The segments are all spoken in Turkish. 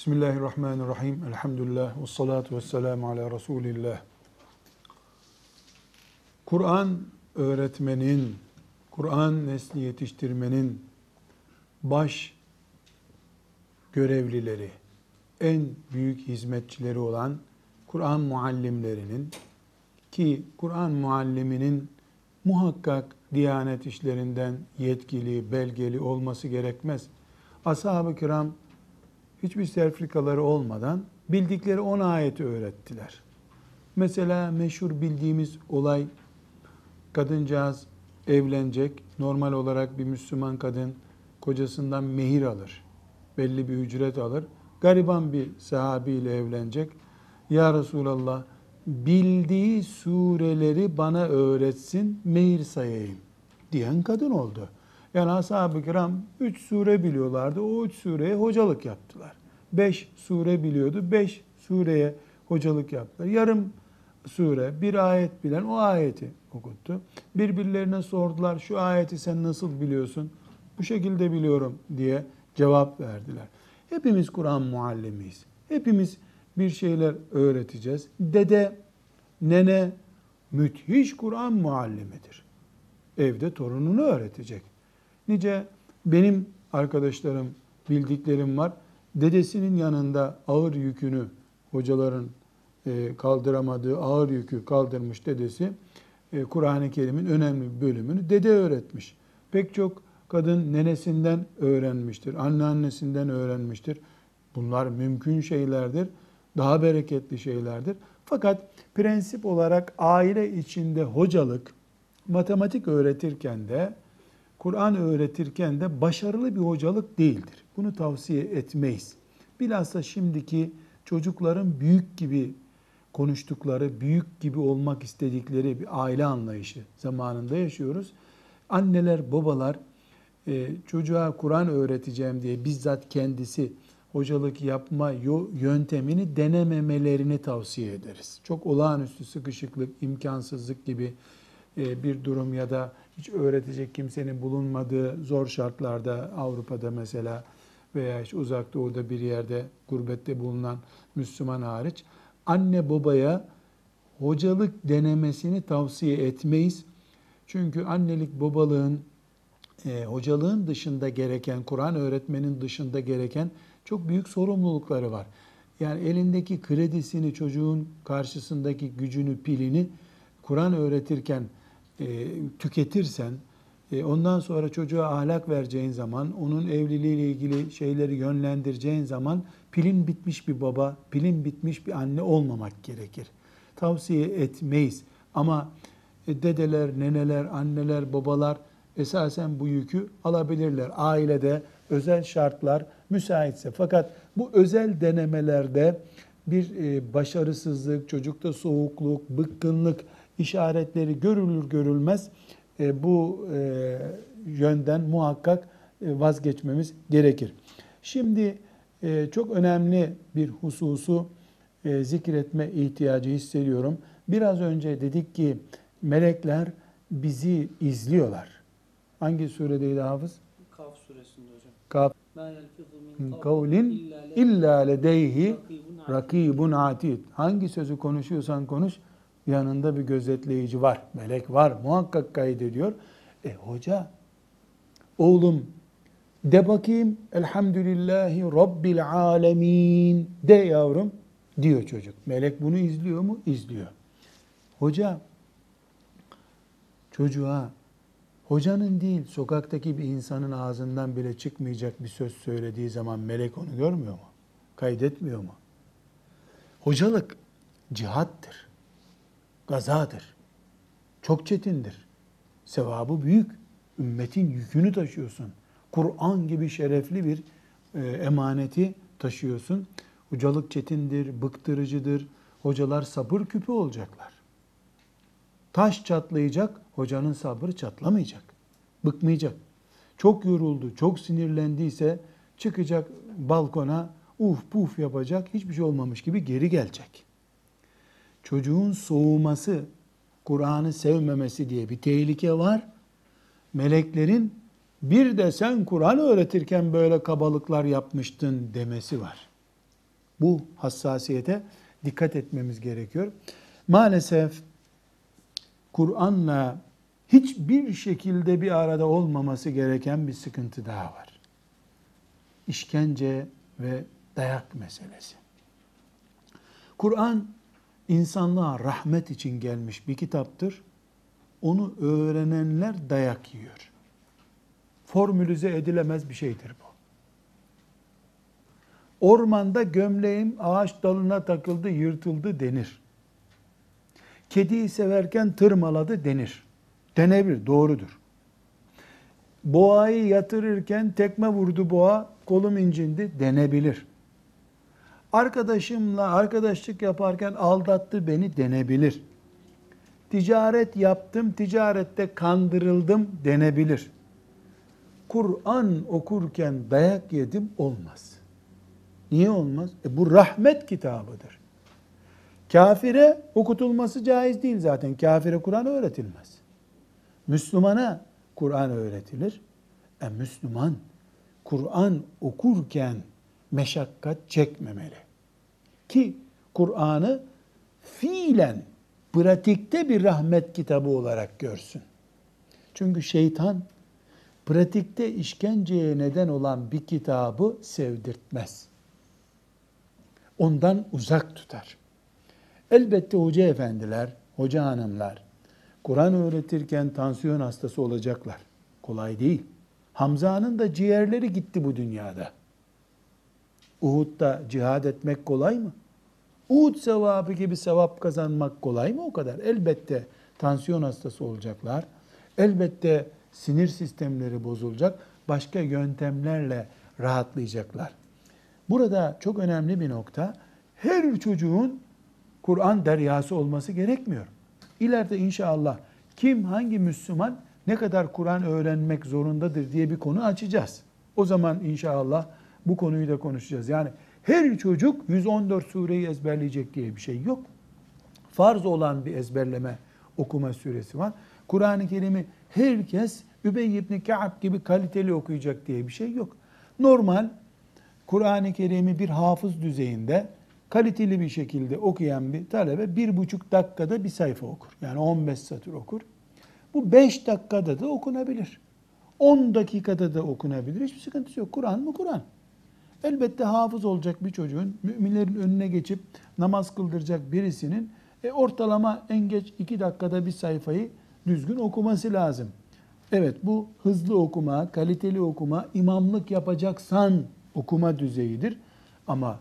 Bismillahirrahmanirrahim. Elhamdülillah ve salatu ve selamu ala Resulillah. Kur'an öğretmenin, Kur'an nesli yetiştirmenin baş görevlileri, en büyük hizmetçileri olan Kur'an muallimlerinin ki Kur'an mualliminin muhakkak Diyanet işlerinden yetkili, belgeli olması gerekmez. Ashab-ı kiram hiçbir sertifikaları olmadan bildikleri 10 ayeti öğrettiler. Mesela meşhur bildiğimiz olay kadıncağız evlenecek. Normal olarak bir Müslüman kadın kocasından mehir alır. Belli bir ücret alır. Gariban bir sahabiyle evlenecek. Ya Resulallah bildiği sureleri bana öğretsin, mehir sayayım diyen kadın oldu. Yani ashab-ı kiram 3 sure biliyorlardı. O 3 sureye hocalık yaptılar. 5 sure biliyordu. 5 sureye hocalık yaptılar. Yarım sure, bir ayet bilen o ayeti okuttu. Birbirlerine sordular. Şu ayeti sen nasıl biliyorsun? Bu şekilde biliyorum diye cevap verdiler. Hepimiz Kur'an muallimiyiz. Hepimiz bir şeyler öğreteceğiz. Dede, nene müthiş Kur'an muallimidir. Evde torununu öğretecek. Nice benim arkadaşlarım, bildiklerim var. Dedesinin yanında ağır yükünü, hocaların e, kaldıramadığı ağır yükü kaldırmış dedesi. E, Kur'an-ı Kerim'in önemli bir bölümünü dede öğretmiş. Pek çok kadın nenesinden öğrenmiştir, anneannesinden öğrenmiştir. Bunlar mümkün şeylerdir, daha bereketli şeylerdir. Fakat prensip olarak aile içinde hocalık, matematik öğretirken de Kur'an öğretirken de başarılı bir hocalık değildir. Bunu tavsiye etmeyiz. Bilhassa şimdiki çocukların büyük gibi konuştukları, büyük gibi olmak istedikleri bir aile anlayışı zamanında yaşıyoruz. Anneler, babalar e, çocuğa Kur'an öğreteceğim diye bizzat kendisi hocalık yapma yöntemini denememelerini tavsiye ederiz. Çok olağanüstü sıkışıklık, imkansızlık gibi bir durum ya da hiç öğretecek kimsenin bulunmadığı zor şartlarda Avrupa'da mesela veya işte uzak doğuda bir yerde gurbette bulunan Müslüman hariç anne babaya hocalık denemesini tavsiye etmeyiz. Çünkü annelik babalığın e, hocalığın dışında gereken, Kur'an öğretmenin dışında gereken çok büyük sorumlulukları var. Yani elindeki kredisini, çocuğun karşısındaki gücünü, pilini Kur'an öğretirken e, tüketirsen, e, ondan sonra çocuğa ahlak vereceğin zaman, onun evliliğiyle ilgili şeyleri yönlendireceğin zaman pilin bitmiş bir baba, pilin bitmiş bir anne olmamak gerekir. Tavsiye etmeyiz. Ama e, dedeler, neneler, anneler, babalar esasen bu yükü alabilirler. Ailede özel şartlar müsaitse. Fakat bu özel denemelerde bir e, başarısızlık, çocukta soğukluk, bıkkınlık işaretleri görülür görülmez e, bu e, yönden muhakkak vazgeçmemiz gerekir. Şimdi çok önemli bir hususu zikretme ihtiyacı hissediyorum. Biraz önce dedik ki melekler bizi izliyorlar. Hangi suredeydi hafız? Kaf suresinde hocam. Kaf. Kavlin illa ledeyhi rakibun atid. Hangi sözü konuşuyorsan konuş, yanında bir gözetleyici var, melek var, muhakkak kaydediyor. E hoca, oğlum de bakayım elhamdülillahi rabbil alemin de yavrum diyor çocuk. Melek bunu izliyor mu? İzliyor. Hoca çocuğa hocanın değil sokaktaki bir insanın ağzından bile çıkmayacak bir söz söylediği zaman melek onu görmüyor mu? Kaydetmiyor mu? Hocalık cihattır. Gazadır. Çok çetindir. Sevabı büyük. Ümmetin yükünü taşıyorsun. Kur'an gibi şerefli bir e, emaneti taşıyorsun. Hocalık çetindir, bıktırıcıdır. Hocalar sabır küpü olacaklar. Taş çatlayacak, hocanın sabrı çatlamayacak. Bıkmayacak. Çok yoruldu, çok sinirlendiyse çıkacak balkona uf puf yapacak, hiçbir şey olmamış gibi geri gelecek. Çocuğun soğuması, Kur'an'ı sevmemesi diye bir tehlike var. Meleklerin bir de sen Kur'an öğretirken böyle kabalıklar yapmıştın demesi var. Bu hassasiyete dikkat etmemiz gerekiyor. Maalesef Kur'an'la hiçbir şekilde bir arada olmaması gereken bir sıkıntı daha var. İşkence ve dayak meselesi. Kur'an insanlığa rahmet için gelmiş bir kitaptır. Onu öğrenenler dayak yiyor. Formülize edilemez bir şeydir bu. Ormanda gömleğim ağaç dalına takıldı, yırtıldı denir. Kediyi severken tırmaladı denir. Denebilir, doğrudur. Boğayı yatırırken tekme vurdu boğa, kolum incindi denebilir. Arkadaşımla arkadaşlık yaparken aldattı beni denebilir. Ticaret yaptım, ticarette kandırıldım denebilir. Kur'an okurken dayak yedim olmaz. Niye olmaz? E bu rahmet kitabıdır. Kafire okutulması caiz değil zaten. Kafire Kur'an öğretilmez. Müslümana Kur'an öğretilir. E Müslüman Kur'an okurken meşakkat çekmemeli. Ki Kur'an'ı fiilen, pratikte bir rahmet kitabı olarak görsün. Çünkü şeytan pratikte işkenceye neden olan bir kitabı sevdirtmez. Ondan uzak tutar. Elbette hoca efendiler, hoca hanımlar Kur'an öğretirken tansiyon hastası olacaklar. Kolay değil. Hamza'nın da ciğerleri gitti bu dünyada. Uhud'da cihad etmek kolay mı? Uhud sevabı gibi sevap kazanmak kolay mı o kadar? Elbette tansiyon hastası olacaklar. Elbette sinir sistemleri bozulacak. Başka yöntemlerle rahatlayacaklar. Burada çok önemli bir nokta. Her çocuğun Kur'an deryası olması gerekmiyor. İleride inşallah kim hangi Müslüman ne kadar Kur'an öğrenmek zorundadır diye bir konu açacağız. O zaman inşallah bu konuyu da konuşacağız. Yani her çocuk 114 sureyi ezberleyecek diye bir şey yok. Farz olan bir ezberleme okuma süresi var. Kur'an-ı Kerim'i herkes Übey ibn Ka'b gibi kaliteli okuyacak diye bir şey yok. Normal Kur'an-ı Kerim'i bir hafız düzeyinde kaliteli bir şekilde okuyan bir talebe bir buçuk dakikada bir sayfa okur. Yani 15 satır okur. Bu 5 dakikada da okunabilir. 10 dakikada da okunabilir. Hiçbir sıkıntısı yok. Kur'an mı Kur'an? Elbette hafız olacak bir çocuğun müminlerin önüne geçip namaz kıldıracak birisinin e, ortalama en geç 2 dakikada bir sayfayı düzgün okuması lazım. Evet bu hızlı okuma, kaliteli okuma, imamlık yapacaksan okuma düzeyidir. Ama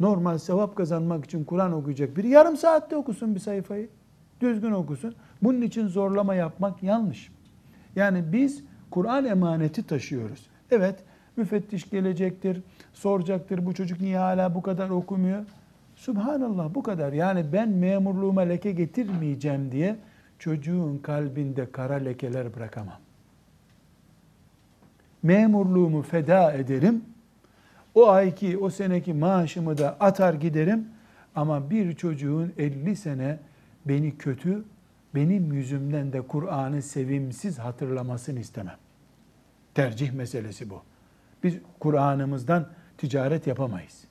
normal sevap kazanmak için Kur'an okuyacak biri yarım saatte okusun bir sayfayı. Düzgün okusun. Bunun için zorlama yapmak yanlış. Yani biz Kur'an emaneti taşıyoruz. Evet müfettiş gelecektir, soracaktır bu çocuk niye hala bu kadar okumuyor. Subhanallah bu kadar. Yani ben memurluğuma leke getirmeyeceğim diye çocuğun kalbinde kara lekeler bırakamam. Memurluğumu feda ederim. O ayki, o seneki maaşımı da atar giderim. Ama bir çocuğun 50 sene beni kötü, benim yüzümden de Kur'an'ı sevimsiz hatırlamasını istemem. Tercih meselesi bu. Biz Kur'an'ımızdan ticaret yapamayız.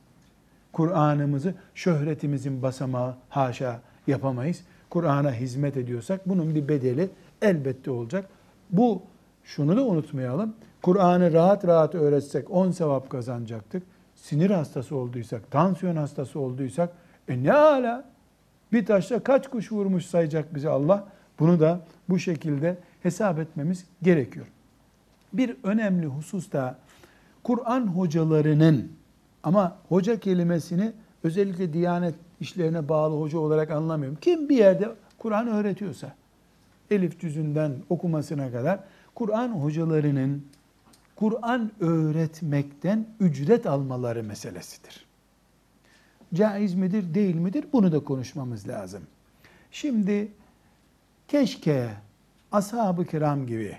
Kur'an'ımızı şöhretimizin basamağı haşa yapamayız. Kur'an'a hizmet ediyorsak bunun bir bedeli elbette olacak. Bu şunu da unutmayalım. Kur'an'ı rahat rahat öğretsek 10 sevap kazanacaktık. Sinir hastası olduysak, tansiyon hastası olduysak e ne ala bir taşla kaç kuş vurmuş sayacak bize Allah. Bunu da bu şekilde hesap etmemiz gerekiyor. Bir önemli husus da Kur'an hocalarının ama hoca kelimesini özellikle Diyanet işlerine bağlı hoca olarak anlamıyorum. Kim bir yerde Kur'an öğretiyorsa, elif cüzünden okumasına kadar Kur'an hocalarının Kur'an öğretmekten ücret almaları meselesidir. Caiz midir, değil midir? Bunu da konuşmamız lazım. Şimdi keşke ashab-ı kiram gibi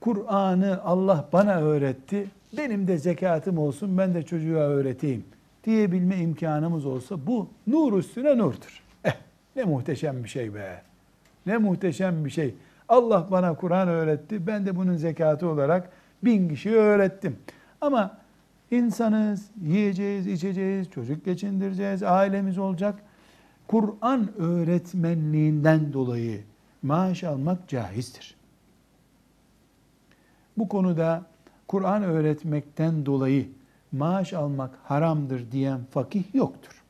Kur'an'ı Allah bana öğretti, benim de zekatım olsun, ben de çocuğa öğreteyim diyebilme imkanımız olsa bu nur üstüne nurdur. Eh ne muhteşem bir şey be. Ne muhteşem bir şey. Allah bana Kur'an öğretti, ben de bunun zekatı olarak bin kişiye öğrettim. Ama İnsanız, yiyeceğiz, içeceğiz, çocuk geçindireceğiz, ailemiz olacak. Kur'an öğretmenliğinden dolayı maaş almak caizdir. Bu konuda Kur'an öğretmekten dolayı maaş almak haramdır diyen fakih yoktur.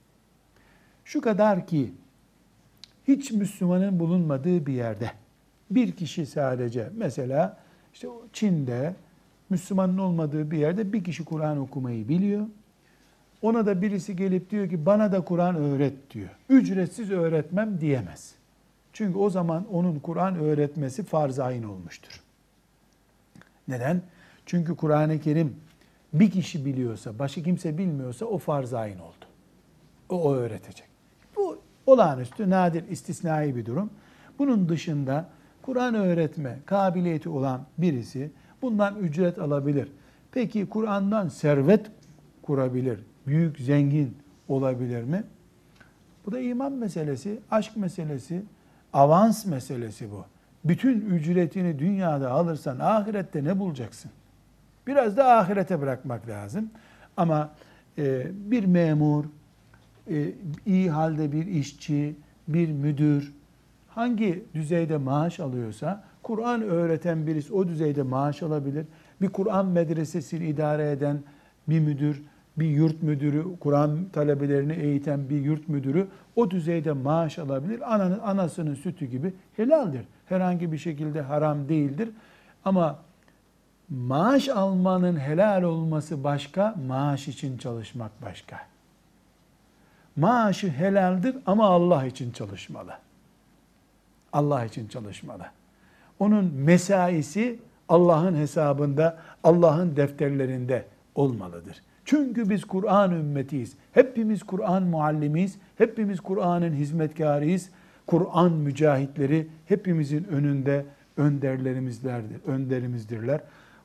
Şu kadar ki hiç Müslümanın bulunmadığı bir yerde bir kişi sadece mesela işte Çin'de Müslümanın olmadığı bir yerde bir kişi Kur'an okumayı biliyor. Ona da birisi gelip diyor ki bana da Kur'an öğret diyor. Ücretsiz öğretmem diyemez. Çünkü o zaman onun Kur'an öğretmesi farz ayın olmuştur. Neden? Çünkü Kur'an-ı Kerim bir kişi biliyorsa, başka kimse bilmiyorsa o farz ayın oldu. O, o öğretecek. Bu olağanüstü, nadir, istisnai bir durum. Bunun dışında Kur'an öğretme kabiliyeti olan birisi bundan ücret alabilir. Peki Kur'an'dan servet kurabilir, büyük zengin olabilir mi? Bu da iman meselesi, aşk meselesi, avans meselesi bu. Bütün ücretini dünyada alırsan ahirette ne bulacaksın? Biraz da ahirete bırakmak lazım. Ama e, bir memur, e, iyi halde bir işçi, bir müdür hangi düzeyde maaş alıyorsa Kur'an öğreten birisi o düzeyde maaş alabilir. Bir Kur'an medresesini idare eden bir müdür, bir yurt müdürü, Kur'an talebelerini eğiten bir yurt müdürü o düzeyde maaş alabilir. Ananın, anasının sütü gibi helaldir. Herhangi bir şekilde haram değildir. Ama maaş almanın helal olması başka, maaş için çalışmak başka. Maaşı helaldir ama Allah için çalışmalı. Allah için çalışmalı. Onun mesaisi Allah'ın hesabında, Allah'ın defterlerinde olmalıdır. Çünkü biz Kur'an ümmetiyiz. Hepimiz Kur'an muallimiyiz. Hepimiz Kur'an'ın hizmetkarıyız. Kur'an mücahitleri hepimizin önünde önderlerimizlerdir, önderimizdirler.